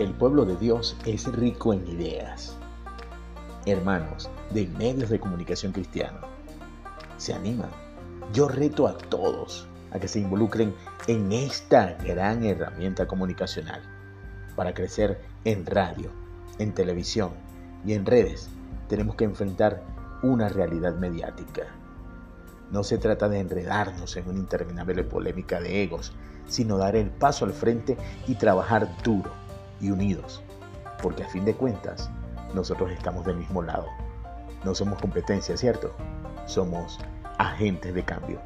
El pueblo de Dios es rico en ideas. Hermanos de medios de comunicación cristiano, se animan. Yo reto a todos a que se involucren en esta gran herramienta comunicacional para crecer en radio, en televisión y en redes. Tenemos que enfrentar una realidad mediática. No se trata de enredarnos en una interminable polémica de egos, sino dar el paso al frente y trabajar duro y unidos, porque a fin de cuentas nosotros estamos del mismo lado. No somos competencia, ¿cierto? Somos agentes de cambio.